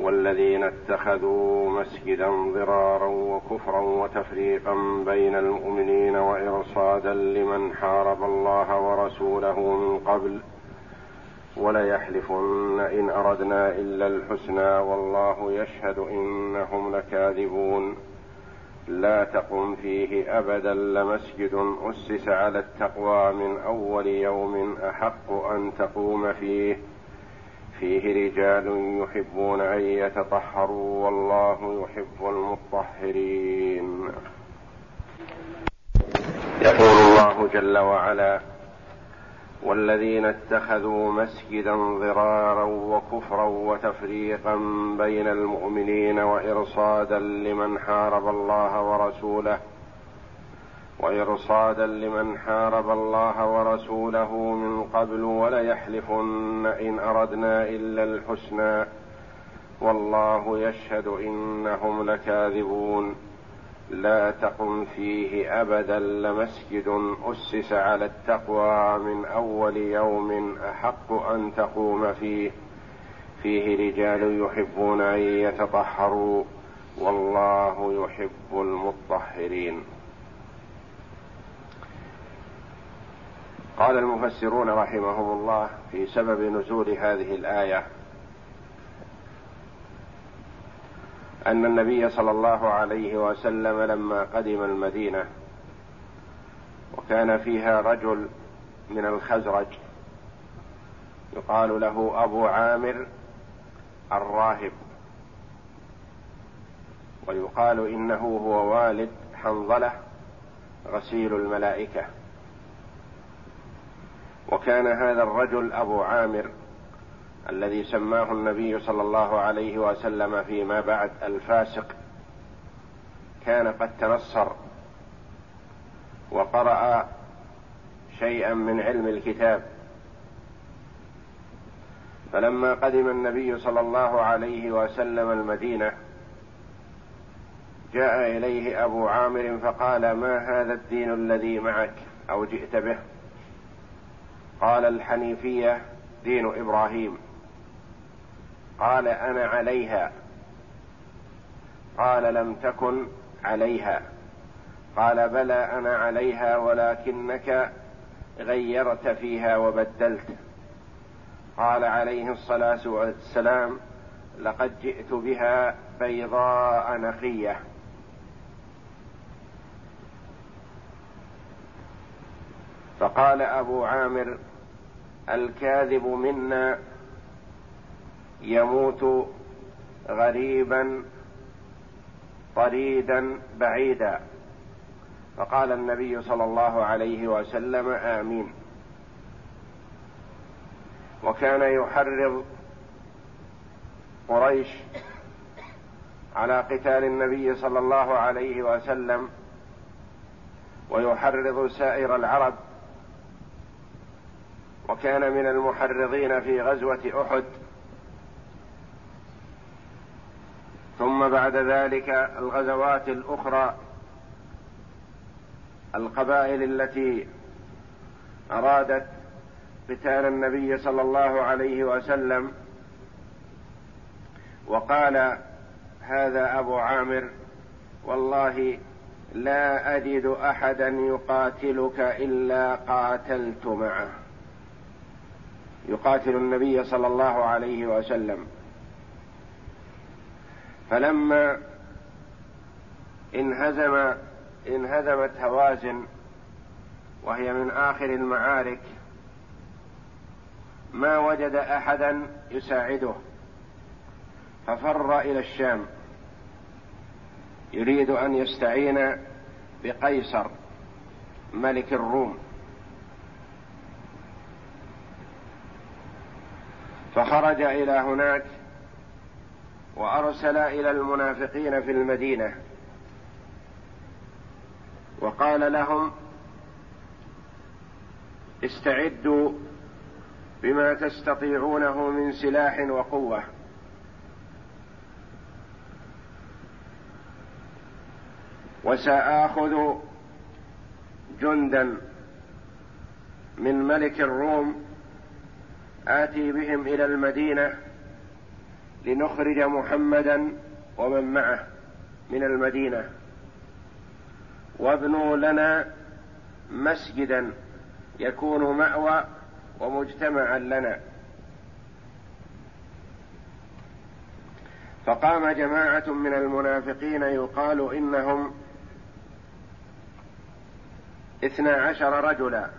والذين اتخذوا مسجدا ضرارا وكفرا وتفريقا بين المؤمنين وإرصادا لمن حارب الله ورسوله من قبل وليحلفن إن أردنا إلا الحسنى والله يشهد إنهم لكاذبون. لا تقم فيه أبدا لمسجد أسس على التقوى من أول يوم أحق أن تقوم فيه. فيه رجال يحبون أن يتطهروا والله يحب المطهرين. يقول الله جل وعلا والذين اتخذوا مسجدا ضرارا وكفرا وتفريقا بين المؤمنين وإرصادا لمن حارب الله ورسوله وإرصادا لمن حارب الله ورسوله من قبل وليحلفن إن أردنا إلا الحسنى. والله يشهد إنهم لكاذبون. لا تقم فيه أبدا لمسجد أسس على التقوى من أول يوم أحق أن تقوم فيه. فيه رجال يحبون أن يتطهروا. والله يحب المطهرين. قال المفسرون رحمهم الله في سبب نزول هذه الآية أن النبي صلى الله عليه وسلم لما قدم المدينة وكان فيها رجل من الخزرج يقال له أبو عامر الراهب ويقال إنه هو والد حنظلة غسيل الملائكة. وكان هذا الرجل أبو عامر الذي سماه النبي صلى الله عليه وسلم فيما بعد الفاسق. كان قد تنصر وقرأ شيئا من علم الكتاب. فلما قدم النبي صلى الله عليه وسلم المدينة جاء إليه أبو عامر فقال ما هذا الدين الذي معك؟ أو جئت به؟ قال الحنيفية دين إبراهيم. قال أنا عليها. قال لم تكن عليها. قال بلى أنا عليها ولكنك غيرت فيها وبدلت. قال عليه الصلاة والسلام لقد جئت بها بيضاء نقيه فقال أبو عامر الكاذب منا يموت غريبا طريدا بعيدا. فقال النبي صلى الله عليه وسلم آمين. وكان يحرض قريش على قتال النبي صلى الله عليه وسلم ويحرض سائر العرب وكان من المحرضين في غزوة أحد. ثم بعد ذلك الغزوات الأخرى القبائل التي أرادت قتال النبي صلى الله عليه وسلم. وقال هذا أبو عامر والله لا أجد أحدا يقاتلك إلا قاتلت معه. يقاتل النبي صلى الله عليه وسلم. فلما انهزم انهزمت هوازن وهي من آخر المعارك ما وجد أحدا يساعده. ففر إلى الشام. يريد أن يستعين بقيصر ملك الروم. فخرج إلى هناك وأرسل إلى المنافقين في المدينة. وقال لهم استعدوا بما تستطيعونه من سلاح وقوة. وسآخذ جندا من ملك الروم آتي بهم إلى المدينة لنخرج محمدا ومن معه من المدينة. وابنوا لنا مسجدا يكون مأوى ومجتمعا لنا. فقام جماعة من المنافقين يقال إنهم اثنا عشر رجلا.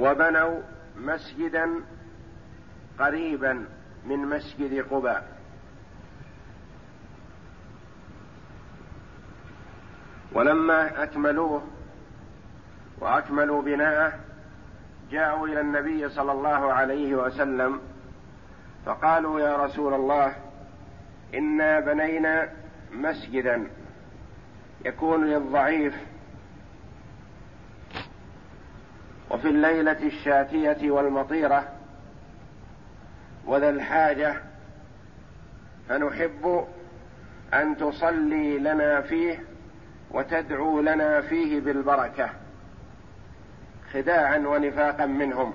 وبنوا مسجدا قريبا من مسجد قباء. ولما أكملوه وأكملوا بناءه جاءوا إلى النبي صلى الله عليه وسلم فقالوا يا رسول الله إنا بنينا مسجدا يكون للضعيف وفي الليلة الشاتية والمطيرة وذا الحاجة فنحب أن تصلي لنا فيه وتدعو لنا فيه بالبركة خداعا ونفاقا منهم.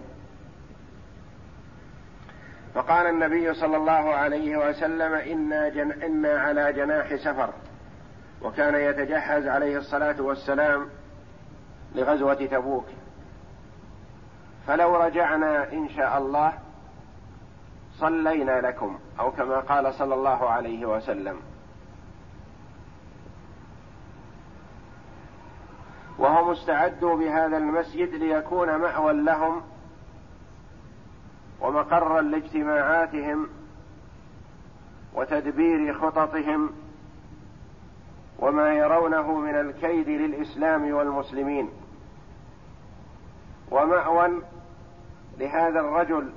فقال النبي صلى الله عليه وسلم إنا, جن إنا على جناح سفر. وكان يتجهز عليه الصلاة والسلام لغزوة تبوك. فلو رجعنا إن شاء الله صلينا لكم أو كما قال صلى الله عليه وسلم. وهم استعدوا بهذا المسجد ليكون مأوى لهم ومقرا لاجتماعاتهم وتدبير خططهم وما يرونه من الكيد للإسلام والمسلمين. ومأوى لهذا الرجل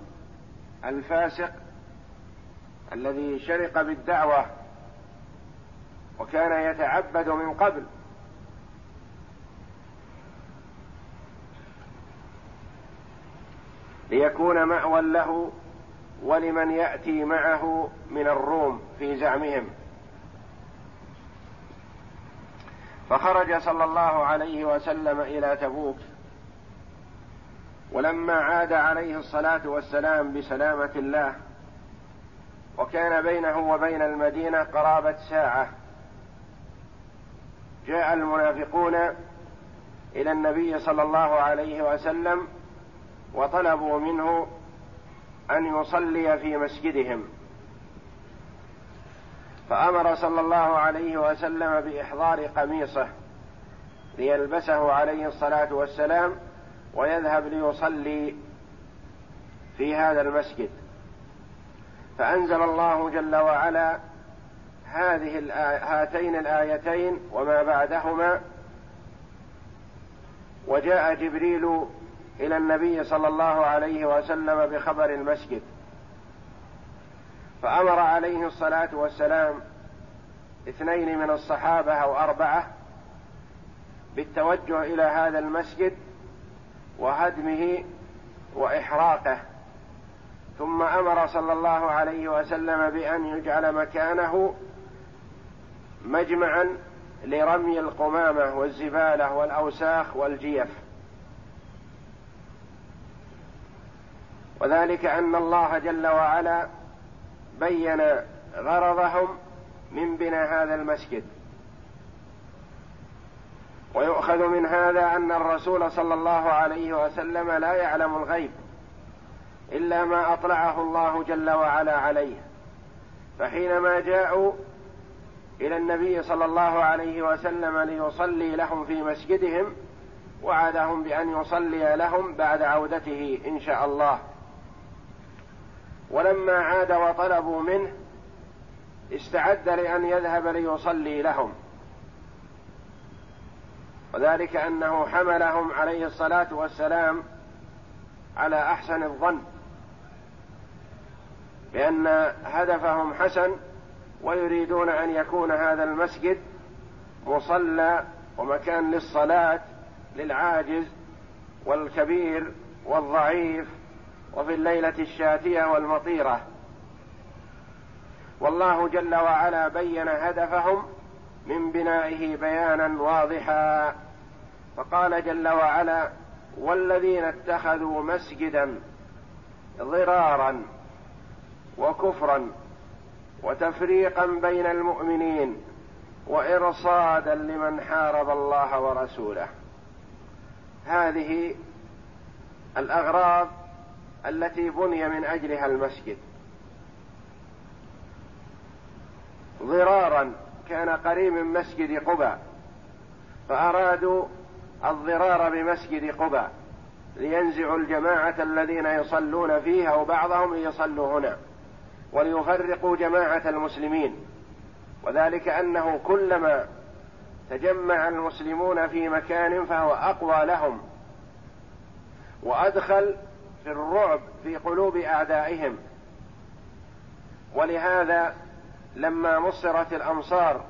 الفاسق الذي شرق بالدعوة وكان يتعبد من قبل. ليكون مأوى له ولمن يأتي معه من الروم في زعمهم. فخرج صلى الله عليه وسلم إلى تبوك ولما عاد عليه الصلاة والسلام بسلامة الله وكان بينه وبين المدينة قرابة ساعة جاء المنافقون إلى النبي صلى الله عليه وسلم وطلبوا منه أن يصلي في مسجدهم. فأمر صلى الله عليه وسلم بإحضار قميصه ليلبسه عليه الصلاة والسلام ويذهب ليصلي في هذا المسجد. فأنزل الله جل وعلا هذه هاتين الآيتين وما بعدهما وجاء جبريل إلى النبي صلى الله عليه وسلم بخبر المسجد. فأمر عليه الصلاة والسلام اثنين من الصحابة أو أربعة بالتوجه إلى هذا المسجد وهدمه وإحراقه. ثم أمر صلى الله عليه وسلم بأن يجعل مكانه مجمعا لرمي القمامة والزبالة والأوساخ والجيف. وذلك أن الله جل وعلا بين غرضهم من بناء هذا المسجد. ويؤخذ من هذا أن الرسول صلى الله عليه وسلم لا يعلم الغيب إلا ما أطلعه الله جل وعلا عليه. فحينما جاءوا إلى النبي صلى الله عليه وسلم ليصلي لهم في مسجدهم وعدهم بأن يصلي لهم بعد عودته إن شاء الله. ولما عاد وطلبوا منه استعد لأن يذهب ليصلي لهم. وذلك أنه حملهم عليه الصلاة والسلام على أحسن الظن بان هدفهم حسن ويريدون أن يكون هذا المسجد مصلى ومكان للصلاة للعاجز والكبير والضعيف وفي الليلة الشاتية والمطيره والله جل وعلا بين هدفهم من بنائه بيانا واضحا. فقال جل وعلا والذين اتخذوا مسجدا ضرارا وكفرا وتفريقا بين المؤمنين وإرصادا لمن حارب الله ورسوله. هذه الأغراض التي بني من أجلها المسجد. ضرارا كان قريب من مسجد قباء فأرادوا الضرار بمسجد قباء لينزعوا الجماعة الذين يصلون فيه أو بعضهم ليصلوا هنا وليفرقوا جماعة المسلمين. وذلك أنه كلما تجمع المسلمون في مكان فهو أقوى لهم وأدخل في الرعب في قلوب أعدائهم. ولهذا لما مصرت الامصار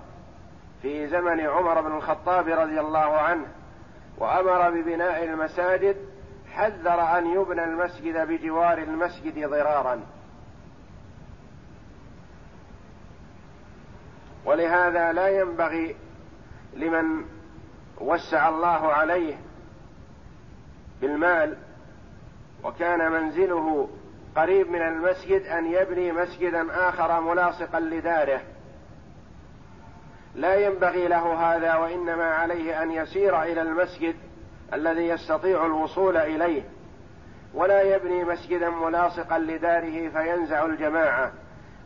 في زمن عمر بن الخطاب رضي الله عنه وأمر ببناء المساجد حذر أن يبنى المسجد بجوار المسجد ضرارا. ولهذا لا ينبغي لمن وسع الله عليه بالمال وكان منزله قريب من المسجد أن يبني مسجدا آخر ملاصقا لداره. لا ينبغي له هذا وإنما عليه أن يسير إلى المسجد الذي يستطيع الوصول إليه ولا يبني مسجدا ملاصقا لداره فينزع الجماعة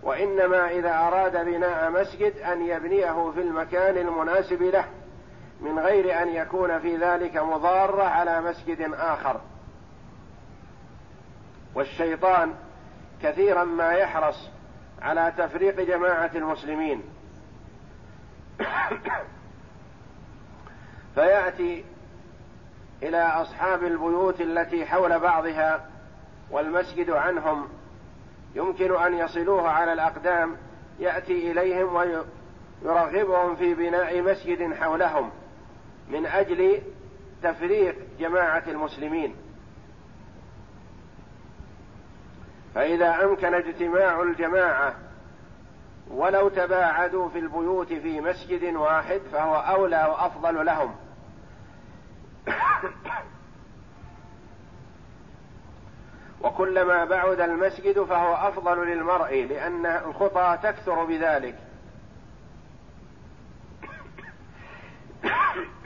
وإنما إذا أراد بناء مسجد أن يبنيه في المكان المناسب له من غير أن يكون في ذلك مضارة على مسجد آخر. والشيطان كثيرا ما يحرص على تفريق جماعة المسلمين. فيأتي إلى أصحاب البيوت التي حول بعضها والمسجد عنهم يمكن أن يصلوه على الأقدام يأتي إليهم ويرغبهم في بناء مسجد حولهم من أجل تفريق جماعة المسلمين. فإذا أمكن اجتماع الجماعة ولو تباعدوا في البيوت في مسجد واحد فهو أولى وأفضل لهم. وكلما بعد المسجد فهو أفضل للمرء لأن الخطى تكثر بذلك.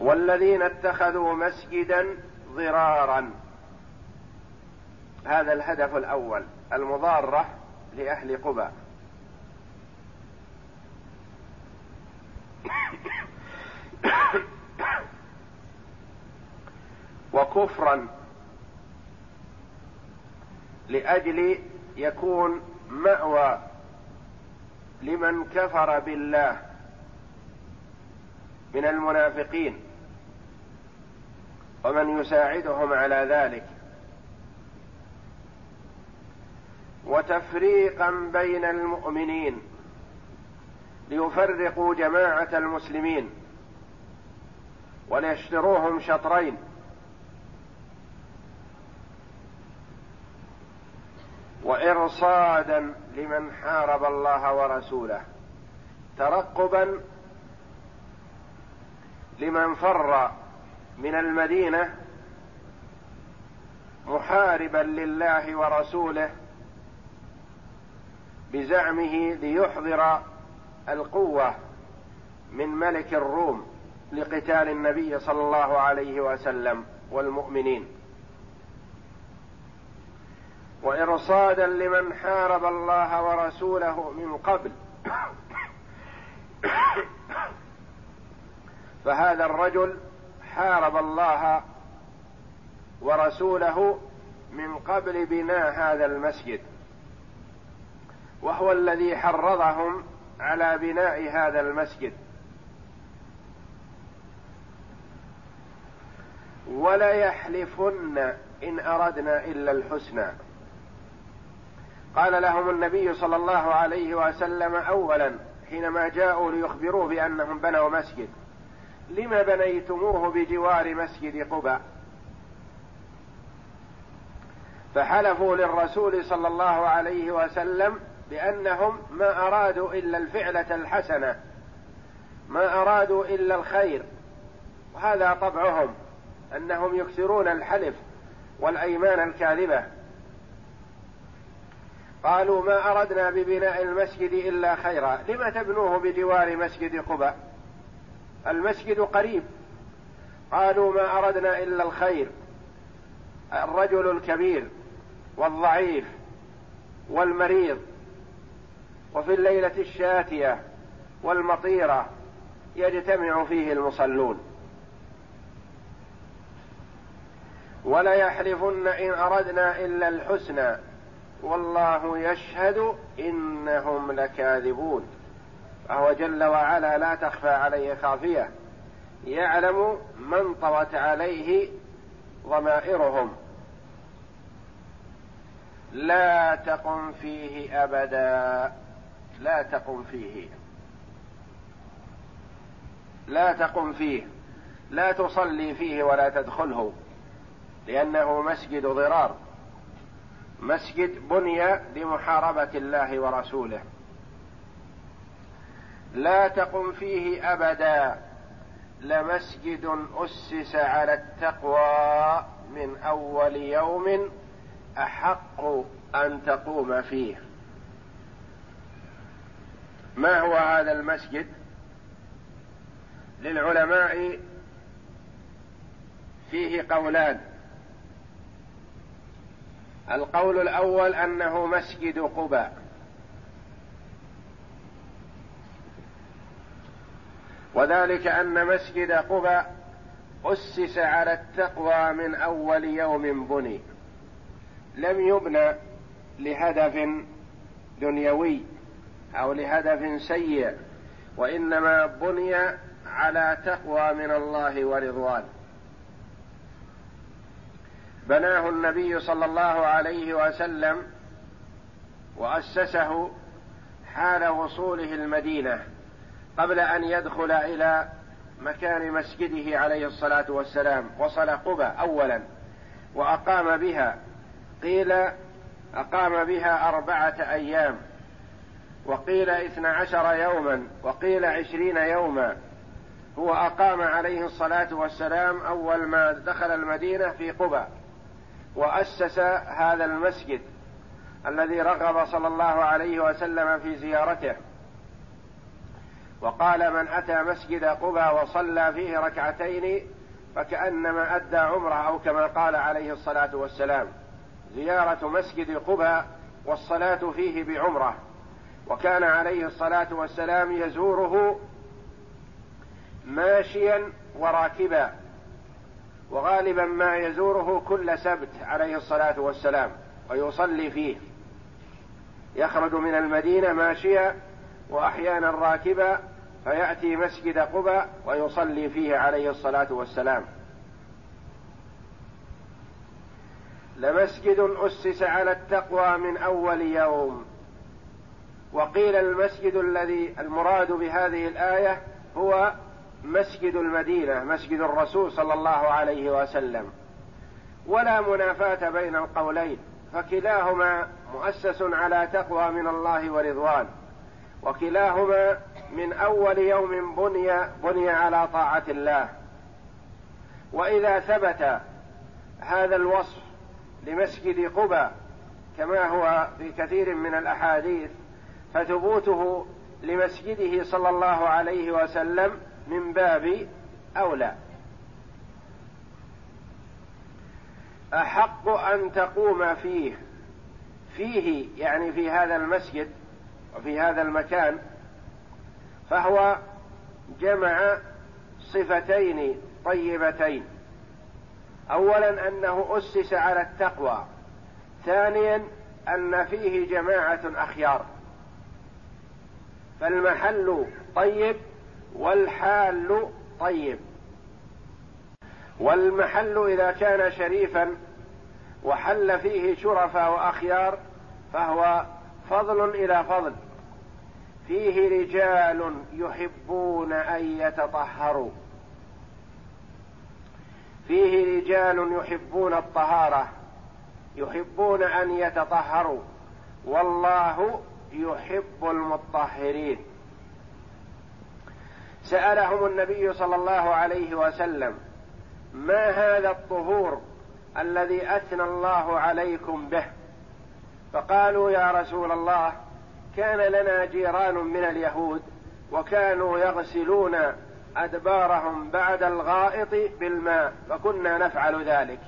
والذين اتخذوا مسجدا ضرارا. هذا الهدف الأول المضارة لأهل قباء. وكفرا لأجل يكون مأوى لمن كفر بالله من المنافقين. ومن يساعدهم على ذلك. وتفريقا بين المؤمنين ليفرقوا جماعة المسلمين وليشتروهم شطرين. وارصادا لمن حارب الله ورسوله. ترقبا لمن فر من المدينة محاربا لله ورسوله بزعمه ليحضر القوة من ملك الروم لقتال النبي صلى الله عليه وسلم والمؤمنين. وإرصادا لمن حارب الله ورسوله من قبل. فهذا الرجل حارب الله ورسوله من قبل بناء هذا المسجد وهو الذي حرضهم على بناء هذا المسجد. ولا يحلفن إن أردنا إلا الحسنى. قال لهم النبي صلى الله عليه وسلم اولا حينما جاءوا ليخبروه بأنهم بنوا مسجد. لم بنيتموه بجوار مسجد قباء. فحلفوا للرسول صلى الله عليه وسلم بأنهم ما أرادوا إلا الفعلة الحسنة ما أرادوا إلا الخير. وهذا طبعهم أنهم يكثرون الحلف والأيمان الكاذبة. قالوا ما أردنا ببناء المسجد إلا خيرا لم تبنوه بجوار مسجد قباء؟ المسجد قريب. قالوا ما أردنا إلا الخير. الرجل الكبير والضعيف والمريض. وفي الليلة الشاتية والمطيرة يجتمع فيه المصلون. وليحلفن إن أردنا إلا الحسنى. والله يشهد إنهم لكاذبون. فهو جل وعلا لا تخفى عليه خافية. يعلم من طوت عليه ضمائرهم. لا تقم فيه أبدا. لا تقم فيه. لا تقم فيه. لا تصلي فيه ولا تدخله. لأنه مسجد ضرار. مسجد بني لمحاربة الله ورسوله. لا تقم فيه أبدا لمسجد أسس على التقوى من أول يوم أحق أن تقوم فيه. ما هو هذا المسجد؟ للعلماء فيه قولان. القول الأول أنه مسجد قباء. وذلك أن مسجد قباء أسس على التقوى من أول يوم بني. لم يبنى لهدف دنيوي أو لهدف سيء وإنما بني على تقوى من الله ورضوان. بناه النبي صلى الله عليه وسلم وأسسه حال وصوله المدينة. قبل أن يدخل إلى مكان مسجده عليه الصلاة والسلام وصل قبى اولا وأقام بها قيل أقام بها أربعة أيام وقيل اثنا عشر يوما وقيل عشرين يوما. هو أقام عليه الصلاة والسلام أول ما دخل المدينة في قبى وأسس هذا المسجد الذي رغب صلى الله عليه وسلم في زيارته. وقال من أتى مسجد قبى وصلى فيه ركعتين فكأنما أدى عمرة أو كما قال عليه الصلاة والسلام. زيارة مسجد قبى والصلاة فيه بعمرة. وكان عليه الصلاة والسلام يزوره ماشيا وراكبا. وغالبا ما يزوره كل سبت عليه الصلاة والسلام ويصلي فيه. يخرج من المدينة ماشيا واحيانا راكبا فيأتي مسجد قبى ويصلي فيه عليه الصلاة والسلام. لمسجد أسس على التقوى من أول يوم. وقيل المسجد الذي المراد بهذه الآية هو مسجد المدينة مسجد الرسول صلى الله عليه وسلم. ولا منافاة بين القولين فكلاهما مؤسس على تقوى من الله ورضوان. وكلاهما من أول يوم بني بني على طاعة الله. وإذا ثبت هذا الوصف لمسجد قبى كما هو في كثير من الأحاديث فثبوته لمسجده صلى الله عليه وسلم من باب أولى. أحق أن تقوم فيه فيه يعني في هذا المسجد وفي هذا المكان فهو جمع صفتين طيبتين. اولا أنه أسس على التقوى. ثانيا أن فيه جماعة أخيار. فالمحل طيب والحال طيب. والمحل إذا كان شريفا وحل فيه شرفاء وأخيار فهو فضل إلى فضل. فيه رجال يحبون أن يتطهروا. فيه رجال يحبون الطهارة يحبون أن يتطهروا. والله يحب المطهرين. سألهم النبي صلى الله عليه وسلم ما هذا الطهور الذي أثنى الله عليكم به؟ فقالوا يا رسول الله كان لنا جيران من اليهود وكانوا يغسلون أدبارهم بعد الغائط بالماء فكنا نفعل ذلك.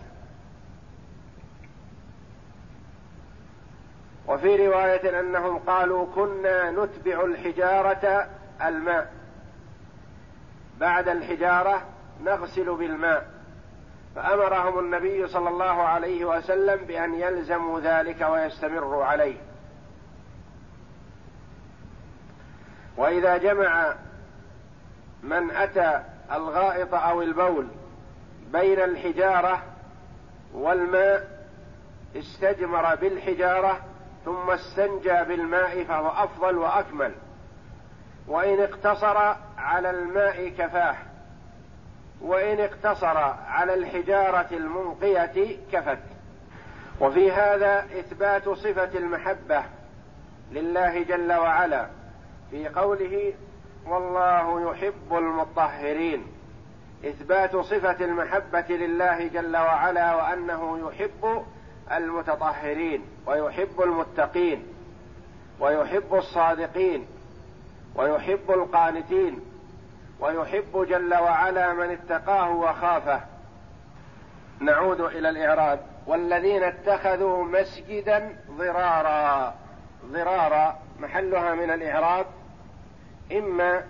وفي رواية أنهم قالوا كنا نتبع الحجارة الماء. بعد الحجارة نغسل بالماء. فأمرهم النبي صلى الله عليه وسلم بأن يلزموا ذلك ويستمروا عليه. وإذا جمع من أتى الغائط أو البول بين الحجارة والماء استجمر بالحجارة ثم استنجى بالماء فهو أفضل وأكمل. وإن اقتصر على الماء كفاه. وإن اقتصر على الحجارة المنقية كفت. وفي هذا إثبات صفة المحبة لله جل وعلا. في قوله والله يحب المطهرين إثبات صفة المحبة لله جل وعلا وأنه يحب المتطهرين ويحب المتقين ويحب الصادقين ويحب القانتين ويحب جل وعلا من اتقاه وخافه. نعود إلى الإعراب. والذين اتخذوا مسجدا ضرارا ضرارا محلها من الإعراب إما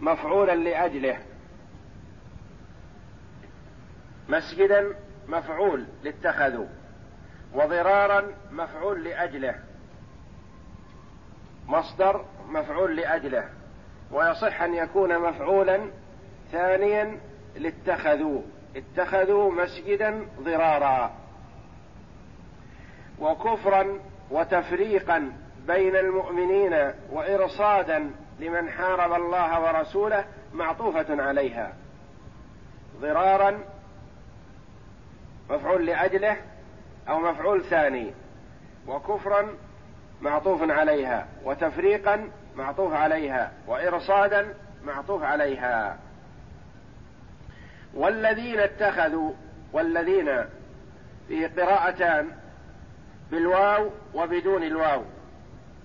مفعولا لأجله. مسجدا مفعول لاتخذوا. وضرارا مفعول لأجله. مصدر مفعول لأجله. ويصح أن يكون مفعولا ثانيا لاتخذوا. اتخذوا مسجدا ضرارا. وكفرا وتفريقا بين المؤمنين وإرصادا لمن حارب الله ورسوله معطوفة عليها. ضرارا مفعول لأجله أو مفعول ثاني. وكفرا معطوف عليها. وتفريقا معطوف عليها. وإرصادا معطوف عليها. والذين اتخذوا والذين في قراءتان بالواو وبدون الواو.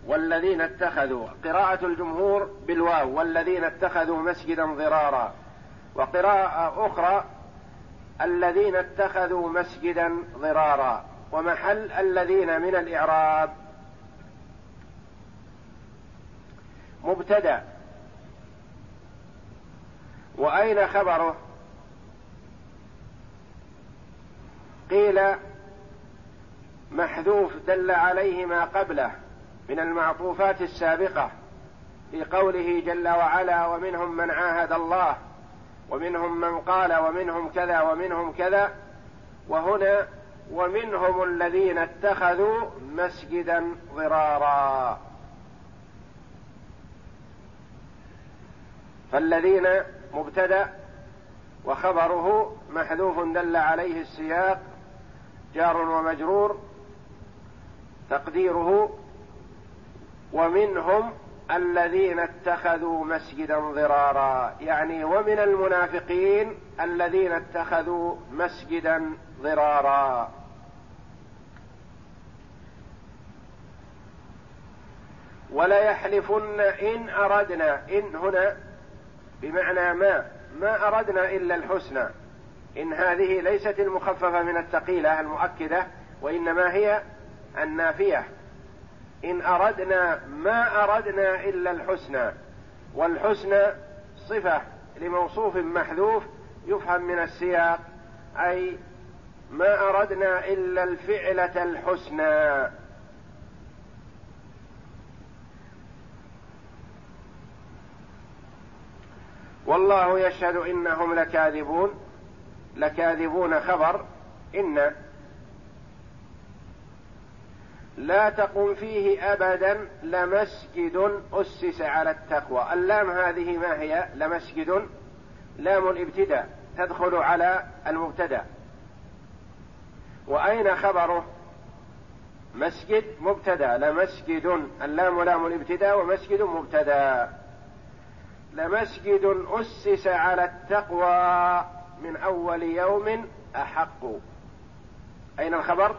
والذين اتخذوا قراءة الجمهور بالواو والذين اتخذوا مسجدا ضرارا. وقراءة أخرى الذين اتخذوا مسجدا ضرارا. ومحل الذين من الإعراب. مبتدأ. وأين خبره قيل محذوف دل عليه ما قبله. من المعطوفات السابقة في قوله جل وعلا ومنهم من عاهد الله ومنهم من قال ومنهم كذا ومنهم كذا وهنا ومنهم الذين اتخذوا مسجدا ضرارا. فالذين مبتدأ وخبره محذوف دل عليه السياق جار ومجرور تقديره ومنهم الذين اتخذوا مسجدا ضرارا يعني ومن المنافقين الذين اتخذوا مسجدا ضرارا. وليحلفن إن أردنا إن هنا بمعنى ما ما أردنا إلا الحسنى. إن هذه ليست المخففة من الثقيلة المؤكدة وإنما هي النافية. إن أردنا ما أردنا إلا الحسنى والحسنى صفة لموصوف محذوف يفهم من السياق أي ما أردنا إلا الفعلة الحسنى. والله يشهد إنهم لكاذبون لكاذبون خبر إن لا تقم فيه ابدا لمسجد أسس على التقوى. اللام هذه ما هي؟ لمسجد. لام الابتداء. تدخل على المبتدأ. وأين خبره؟ مسجد مبتدأ. لمسجد. اللام لام الابتداء ومسجد مبتدأ. لمسجد أسس على التقوى من أول يوم أحق. أين الخبر؟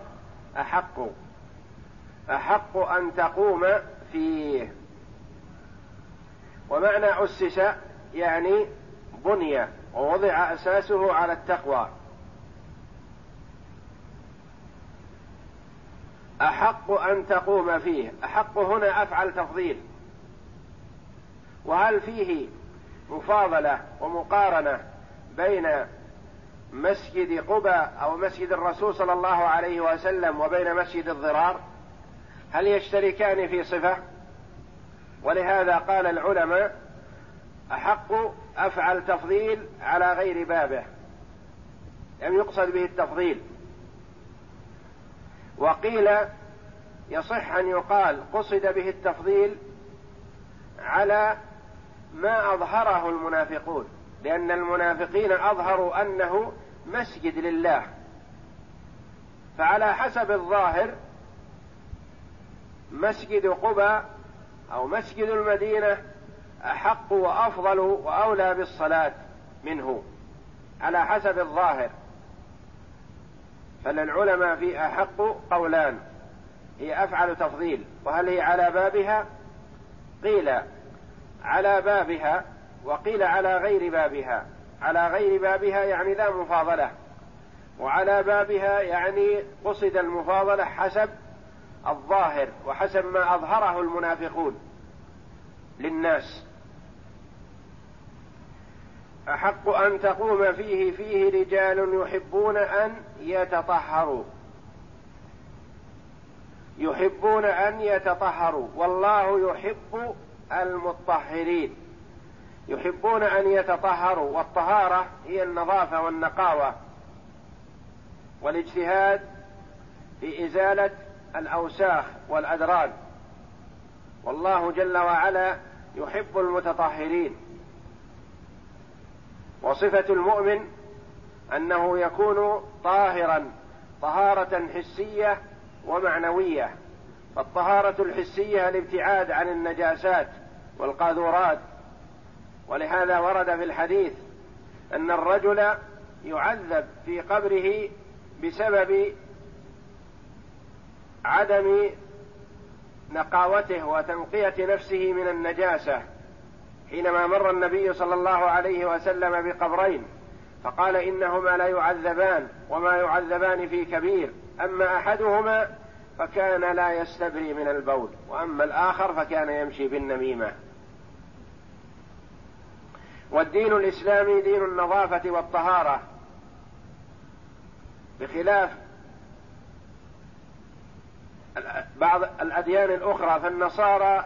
أحق. أحق أن تقوم فيه. ومعنى أسس يعني بني ووضع أساسه على التقوى. أحق أن تقوم فيه. أحق هنا أفعل تفضيل. وهل فيه مفاضلة ومقارنة بين مسجد قبى أو مسجد الرسول صلى الله عليه وسلم وبين مسجد الضرار؟ هل يشتركان في صفة؟ ولهذا قال العلماء أحق أفعل تفضيل على غير بابه. لم يقصد به التفضيل. وقيل يصح أن يقال قصد به التفضيل على ما أظهره المنافقون لأن المنافقين أظهروا أنه مسجد لله. فعلى حسب الظاهر مسجد قبى أو مسجد المدينة أحق وأفضل وأولى بالصلاة منه على حسب الظاهر. فللعلماء في أحق قولان هي أفعل تفضيل وهل هي على بابها؟ قيل على بابها وقيل على غير بابها. على غير بابها يعني لا مفاضلة وعلى بابها يعني قصد المفاضلة حسب الظاهر وحسب ما أظهره المنافقون للناس. أحق أن تقوم فيه فيه رجال يحبون أن يتطهروا. يحبون أن يتطهروا. والله يحب المطهرين. يحبون أن يتطهروا. والطهارة هي النظافة والنقاوة. والاجتهاد في إزالة الأوساخ والأدران. والله جل وعلا يحب المتطهرين. وصفة المؤمن أنه يكون طاهرا طهارة حسية ومعنوية. فالطهارة الحسية الابتعاد عن النجاسات والقاذورات. ولهذا ورد في الحديث أن الرجل يعذب في قبره بسبب عدم نقاوته وتنقية نفسه من النجاسة حينما مر النبي صلى الله عليه وسلم بقبرين فقال إنهما لا يعذبان وما يعذبان في كبير أما أحدهما فكان لا يستبري من البول وأما الآخر فكان يمشي بالنميمة. والدين الإسلامي دين النظافة والطهارة بخلاف بعض الأديان الأخرى فالنصارى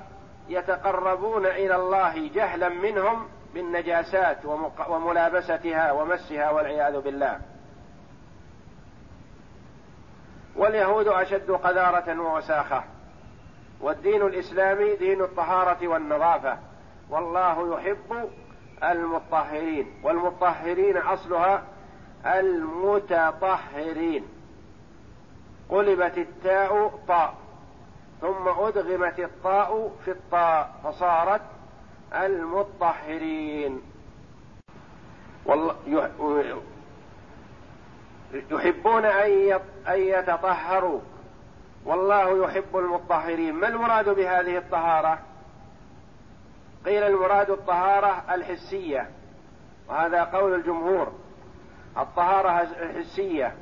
يتقربون إلى الله جهلا منهم بالنجاسات وملابستها ومسها والعياذ بالله. واليهود أشد قذارة ووساخة. والدين الإسلامي دين الطهارة والنظافة. والله يحب المطهرين والمطهرين أصلها المتطهرين. قلبت التاء طاء ثم أدغمت الطاء في الطاء فصارت المطهرين. والله يحبون أن يتطهروا. والله يحب المطهرين. ما المراد بهذه الطهارة؟ قيل المراد الطهارة الحسية وهذا قول الجمهور. الطهارة الحسية.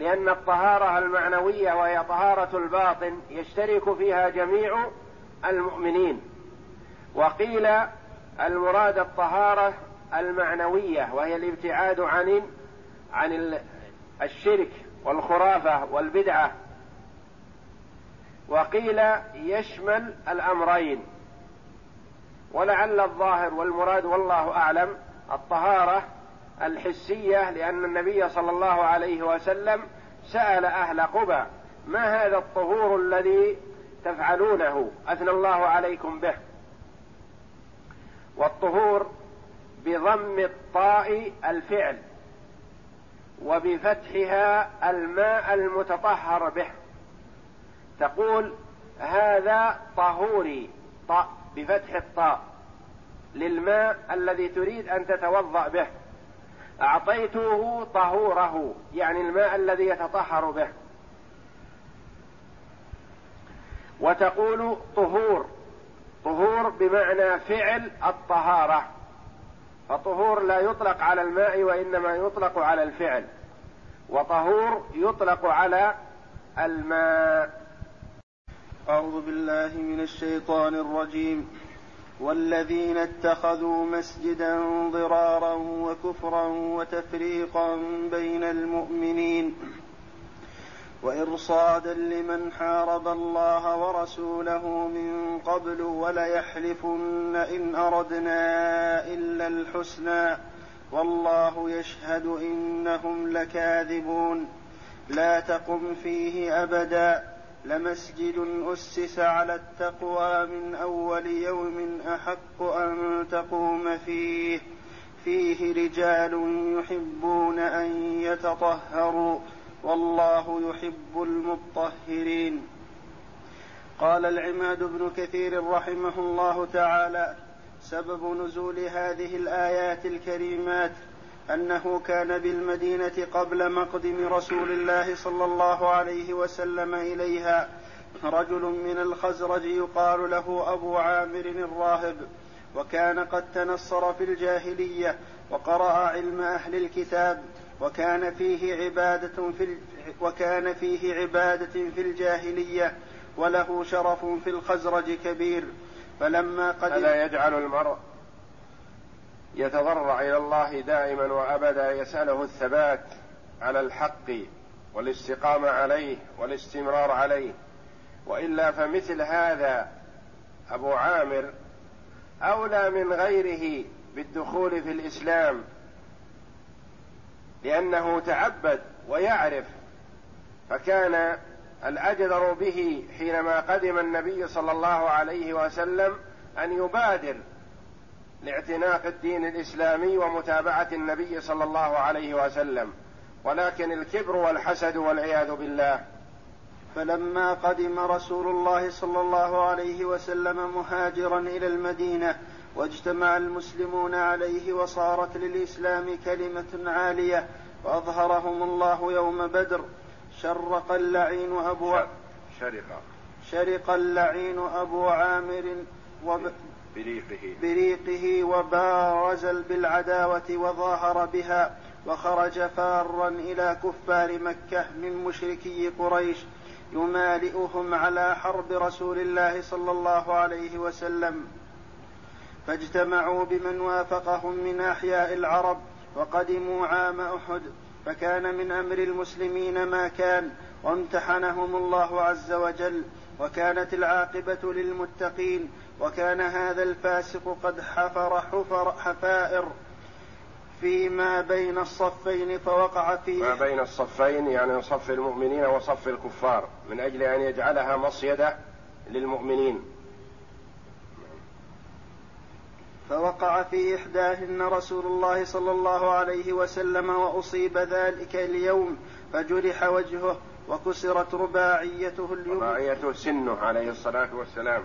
لأن الطهارة المعنوية وهي طهارة الباطن يشترك فيها جميع المؤمنين. وقيل المراد الطهارة المعنوية وهي الابتعاد عن عن الشرك والخرافة والبدعة. وقيل يشمل الأمرين. ولعل الظاهر والمراد والله أعلم الطهارة الحسية لأن النبي صلى الله عليه وسلم سأل أهل قبى ما هذا الطهور الذي تفعلونه؟ أثنى الله عليكم به. والطهور بضم الطاء الفعل وبفتحها الماء المتطهر به. تقول هذا طهوري. طاء بفتح الطاء للماء الذي تريد أن تتوضأ به. أعطيته طهوره يعني الماء الذي يتطهر به. وتقول طهور طهور بمعنى فعل الطهارة. فطهور لا يطلق على الماء وإنما يطلق على الفعل. وطهور يطلق على الماء. أعوذ بالله من الشيطان الرجيم. والذين اتخذوا مسجدا ضرارا وكفرا وتفريقا بين المؤمنين وإرصادا لمن حارب الله ورسوله من قبل وليحلفن إن أردنا إلا الحسنى والله يشهد إنهم لكاذبون لا تقم فيه أبدا لمسجد أسس على التقوى من أول يوم أحق أن تقوم فيه. فيه رجال يحبون أن يتطهروا والله يحب المطهرين. قال العماد بن كثير رحمه الله تعالى سبب نزول هذه الآيات الكريمات أنه كان بالمدينة قبل مقدم رسول الله صلى الله عليه وسلم إليها رجل من الخزرج يقال له أبو عامر الراهب. وكان قد تنصر في الجاهلية وقرأ علم أهل الكتاب وكان فيه عبادة في وكان فيه عبادة في الجاهلية وله شرف في الخزرج كبير. فلما قدم هذا يجعل المرء يتضرع إلى الله دائما وأبدا يسأله الثبات على الحق والاستقامة عليه والاستمرار عليه. وإلا فمثل هذا أبو عامر أولى من غيره بالدخول في الإسلام لأنه تعبد ويعرف فكان الأجدر به حينما قدم النبي صلى الله عليه وسلم أن يبادر لاعتناق الدين الإسلامي ومتابعة النبي صلى الله عليه وسلم ولكن الكبر والحسد والعياذ بالله. فلما قدم رسول الله صلى الله عليه وسلم مهاجرا إلى المدينة واجتمع المسلمون عليه وصارت للإسلام كلمة عالية وأظهرهم الله يوم بدر. شرق اللعين أبو شرق. شرق. اللعين أبو عامر وب بريقه. بريقه وبارز بالعداوة وظاهر بها وخرج فارا إلى كفار مكة من مشركي قريش يمالئهم على حرب رسول الله صلى الله عليه وسلم. فاجتمعوا بمن وافقهم من أحياء العرب وقدموا عام أحد فكان من أمر المسلمين ما كان وامتحنهم الله عز وجل وكانت العاقبة للمتقين وكان هذا الفاسق قد حفر حفر حفائر فيما بين الصفين فوقع فيه. ما بين الصفين يعني صف المؤمنين وصف الكفار من أجل أن يجعلها مصيدة للمؤمنين. فوقع في إحداهن رسول الله صلى الله عليه وسلم وأصيب ذلك اليوم فجرح وجهه وكسرت رباعيته اليمنى. رباعيته سنه عليه الصلاة والسلام.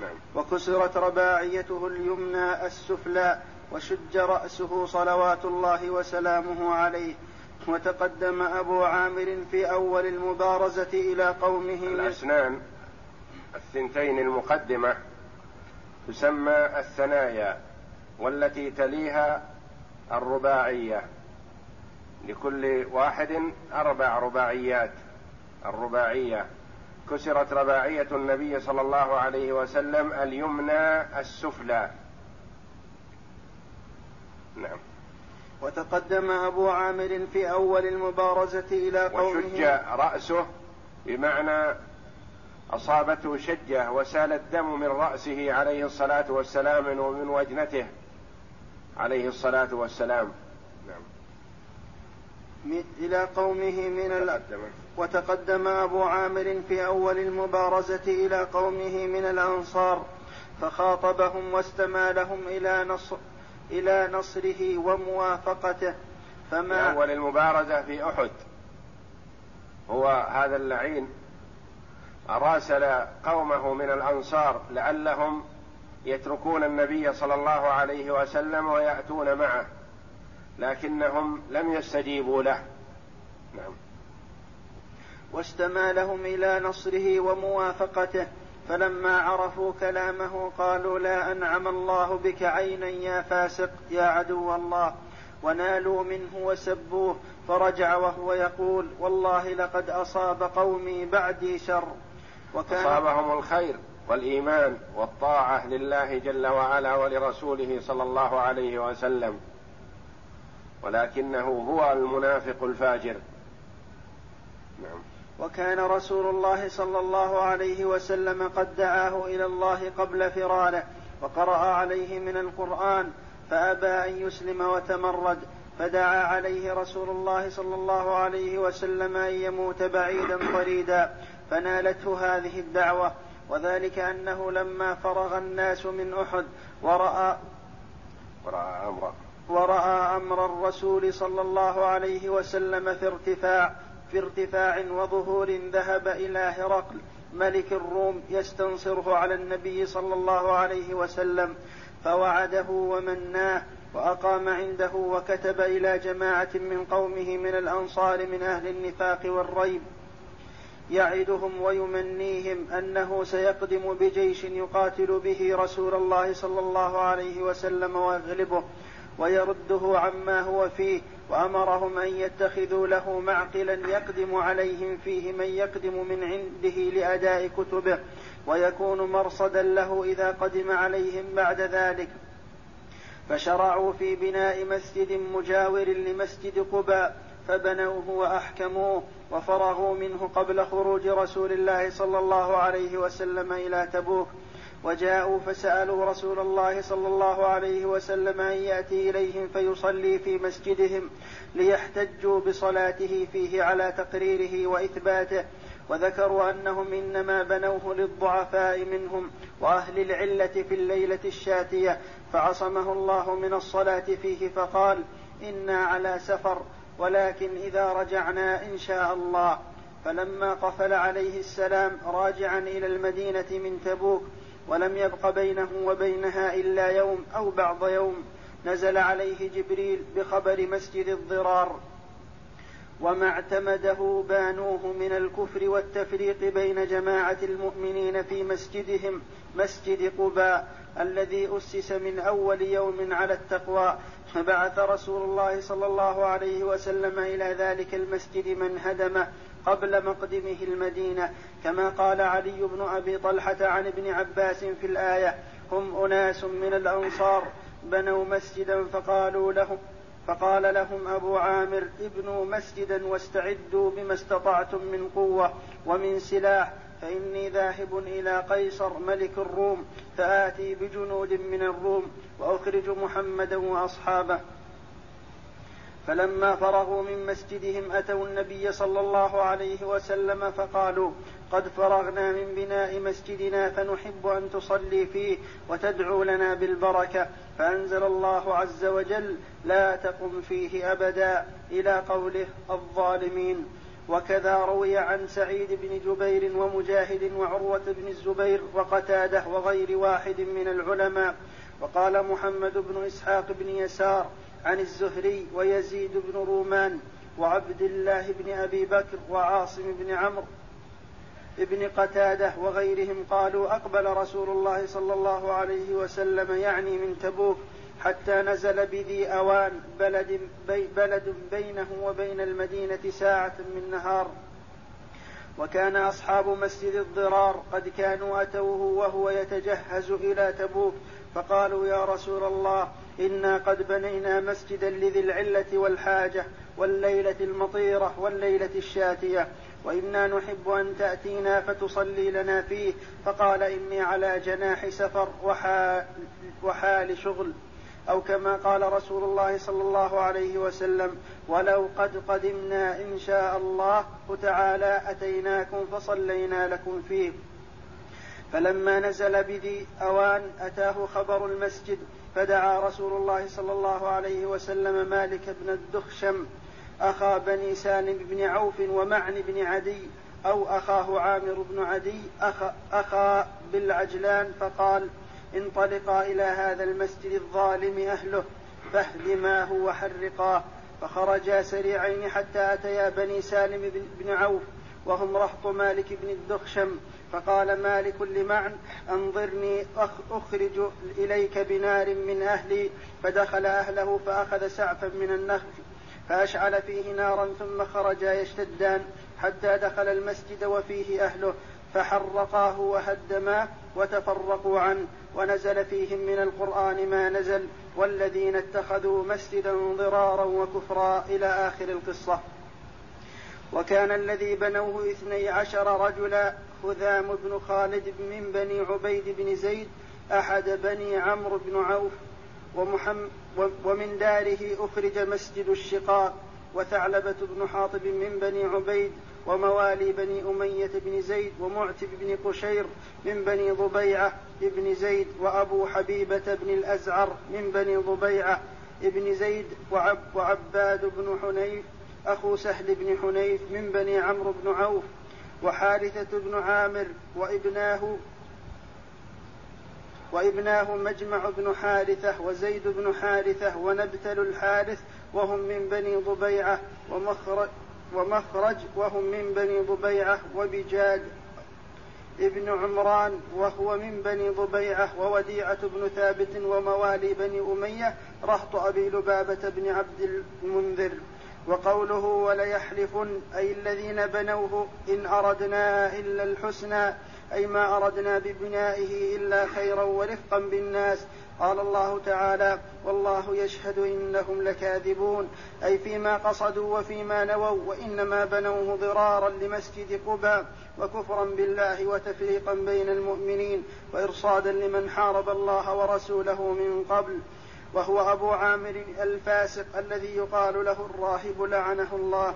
نعم. وكسرت رباعيته اليمنى السفلى وشج رأسه صلوات الله وسلامه عليه وتقدم أبو عامر في أول المبارزة إلى قومه. الأسنان الثنتين المقدمة تسمى الثنايا والتي تليها الرباعية. لكل واحد أربع رباعيات الرباعية. كسرت رباعية النبي صلى الله عليه وسلم اليمنى السفلى. نعم. وتقدم أبو عامر في أول المبارزة إلى قومه. وشج رأسه بمعنى أصابته شجة وسال الدم من رأسه عليه الصلاة والسلام ومن وجنته عليه الصلاة والسلام. نعم. إلى قومه من ال... وتقدم أبو عامر في أول المبارزة إلى قومه من الأنصار فخاطبهم واستمالهم إلى نصر إلى نصره وموافقته فما في أول المبارزة في أحد. هو هذا اللعين. راسل قومه من الأنصار لعلهم يتركون النبي صلى الله عليه وسلم ويأتون معه لكنهم لم يستجيبوا له. نعم. واستمالهم إلى نصره وموافقته فلما عرفوا كلامه قالوا لا أنعم الله بك عينا يا فاسق يا عدو الله ونالوا منه وسبوه. فرجع وهو يقول والله لقد أصاب قومي بعدي شر. وكان أصابهم الخير والإيمان والطاعة لله جل وعلا ولرسوله صلى الله عليه وسلم ولكنه هو المنافق الفاجر. نعم. وكان رسول الله صلى الله عليه وسلم قد دعاه إلى الله قبل فراله وقرأ عليه من القرآن فأبى أن يسلم وتمرد فدعا عليه رسول الله صلى الله عليه وسلم أن يموت بعيدا طريدا فنالته هذه الدعوة. وذلك أنه لما فرغ الناس من أحد ورأى ورأى أمرا. ورأى أمر الرسول صلى الله عليه وسلم في ارتفاع في ارتفاع وظهور ذهب إلى هرقل ملك الروم يستنصره على النبي صلى الله عليه وسلم فوعده ومناه وأقام عنده وكتب إلى جماعة من قومه من الأنصار من أهل النفاق والريب. يعدهم ويمنيهم أنه سيقدم بجيش يقاتل به رسول الله صلى الله عليه وسلم ويغلبه. ويرده عما هو فيه وأمرهم أن يتخذوا له معقلا يقدم عليهم فيه من يقدم من عنده لأداء كتبه ويكون مرصدا له إذا قدم عليهم بعد ذلك. فشرعوا في بناء مسجد مجاور لمسجد قباء فبنوه وأحكموه وفرغوا منه قبل خروج رسول الله صلى الله عليه وسلم إلى تبوك. وجاءوا فسألوا رسول الله صلى الله عليه وسلم أن يأتي إليهم فيصلي في مسجدهم ليحتجوا بصلاته فيه على تقريره وإثباته وذكروا أنهم إنما بنوه للضعفاء منهم وأهل العلة في الليلة الشاتية فعصمه الله من الصلاة فيه فقال إنا على سفر ولكن إذا رجعنا إن شاء الله. فلما قفل عليه السلام راجعا إلى المدينة من تبوك ولم يبق بينه وبينها إلا يوم أو بعض يوم نزل عليه جبريل بخبر مسجد الضرار. وما اعتمده بانوه من الكفر والتفريق بين جماعة المؤمنين في مسجدهم مسجد قباء الذي أسس من أول يوم على التقوى. فبعث رسول الله صلى الله عليه وسلم إلى ذلك المسجد من هدمه قبل مقدمه المدينة كما قال علي بن أبي طلحة عن ابن عباس في الآية هم أناس من الأنصار بنوا مسجدا فقالوا لهم فقال لهم أبو عامر ابنوا مسجدا واستعدوا بما استطعتم من قوة ومن سلاح فإني ذاهب إلى قيصر ملك الروم فآتي بجنود من الروم وأخرج محمدا وأصحابه. فلما فرغوا من مسجدهم أتوا النبي صلى الله عليه وسلم فقالوا قد فرغنا من بناء مسجدنا فنحب أن تصلي فيه وتدعو لنا بالبركة. فأنزل الله عز وجل لا تقم فيه أبدا إلى قوله الظالمين. وكذا روي عن سعيد بن جبير ومجاهد وعروة بن الزبير وقتادة وغير واحد من العلماء. وقال محمد بن إسحاق بن يسار عن الزهري ويزيد بن رومان وعبد الله بن أبي بكر وعاصم بن عمرو ابن قتادة وغيرهم قالوا أقبل رسول الله صلى الله عليه وسلم يعني من تبوك حتى نزل بذي أوان بلد بي بلد بينه وبين المدينة ساعة من نهار. وكان أصحاب مسجد الضرار قد كانوا أتوه وهو يتجهز إلى تبوك فقالوا يا رسول الله إنا قد بنينا مسجدا لذي العلة والحاجة والليلة المطيرة والليلة الشاتية. وإنا نحب أن تأتينا فتصلي لنا فيه. فقال إني على جناح سفر وحال, وحال شغل. أو كما قال رسول الله صلى الله عليه وسلم ولو قد قدمنا إن شاء الله تعالى أتيناكم فصلينا لكم فيه. فلما نزل بذي أوان أتاه خبر المسجد فدعا رسول الله صلى الله عليه وسلم مالك بن الدخشم أخا بني سالم بن عوف ومعن بن عدي أو أخاه عامر بن عدي أخا, أخا بالعجلان فقال انطلقا إلى هذا المسجد الظالم أهله فاهدماه وحرقاه فخرجا سريعين حتى أتيا بني سالم بن عوف وهم رهط مالك بن الدخشم. فقال مالك لمعن أنظرني أخرج إليك بنار من أهلي فدخل أهله فأخذ سعفا من النخل فأشعل فيه نارا ثم خرجا يشتدان حتى دخل المسجد وفيه أهله فحرقاه وهدماه وتفرقوا عنه ونزل فيهم من القرآن ما نزل والذين اتخذوا مسجدا ضرارا وكفرا إلى آخر القصة. وكان الذي بنوه اثني عشر رجلا خذام بن خالد من بني عبيد بن زيد أحد بني عمرو بن عوف ومحمد ومن داره أخرج مسجد الشقاق وثعلبة بن حاطب من بني عبيد وموالي بني أمية بن زيد ومعتب بن قشير من بني ضبيعة بن زيد وأبو حبيبة بن الأزعر من بني ضبيعة بن زيد وعب وعباد بن حنيف أخو سهل بن حنيف من بني عمرو بن عوف وحارثة بن عامر وابناه وابناه مجمع بن حارثة وزيد بن حارثة ونبتل الحارث وهم من بني ضبيعة ومخرج, ومخرج وهم من بني ضبيعة وبجاد ابن عمران وهو من بني ضبيعة ووديعة بن ثابت وموالي بني أمية رهط أبي لبابة بن عبد المنذر. وقوله وليحلفن أي الذين بنوه إن أردنا إلا الحسنى أي ما أردنا ببنائه إلا خيرا ورفقا بالناس. قال الله تعالى والله يشهد إنهم لكاذبون. أي فيما قصدوا وفيما نووا وإنما بنوه ضرارا لمسجد قبى وكفرا بالله وتفريقا بين المؤمنين وإرصادا لمن حارب الله ورسوله من قبل. وهو أبو عامر الفاسق الذي يقال له الراهب لعنه الله.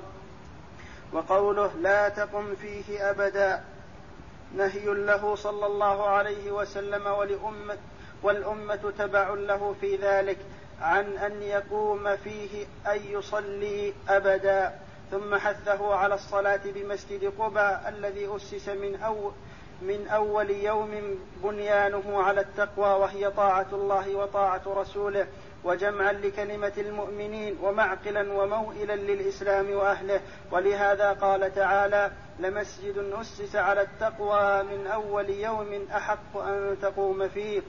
وقوله لا تقم فيه أبدا نهي له صلى الله عليه وسلم ولأمة والأمة تبع له في ذلك عن أن يقوم فيه أن يصلي أبدا. ثم حثه على الصلاة بمسجد قبى الذي أسس من أول من أول يوم بنيانه على التقوى وهي طاعة الله وطاعة رسوله وجمعا لكلمة المؤمنين ومعقلا وموئلا للإسلام وأهله. ولهذا قال تعالى لمسجد أسس على التقوى من أول يوم أحق أن تقوم فيه.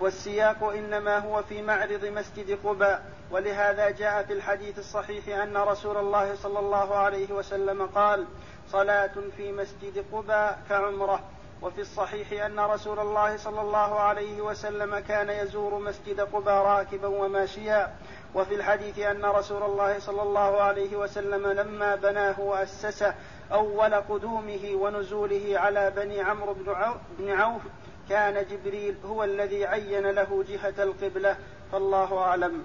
والسياق إنما هو في معرض مسجد قباء. ولهذا جاء في الحديث الصحيح أن رسول الله صلى الله عليه وسلم قال صلاة في مسجد قباء كعمرة. وفي الصحيح أن رسول الله صلى الله عليه وسلم كان يزور مسجد قباء راكبا وماشيا. وفي الحديث أن رسول الله صلى الله عليه وسلم لما بناه وأسسه أول قدومه ونزوله على بني عمرو بن عوف كان جبريل هو الذي عين له جهة القبلة. فالله أعلم.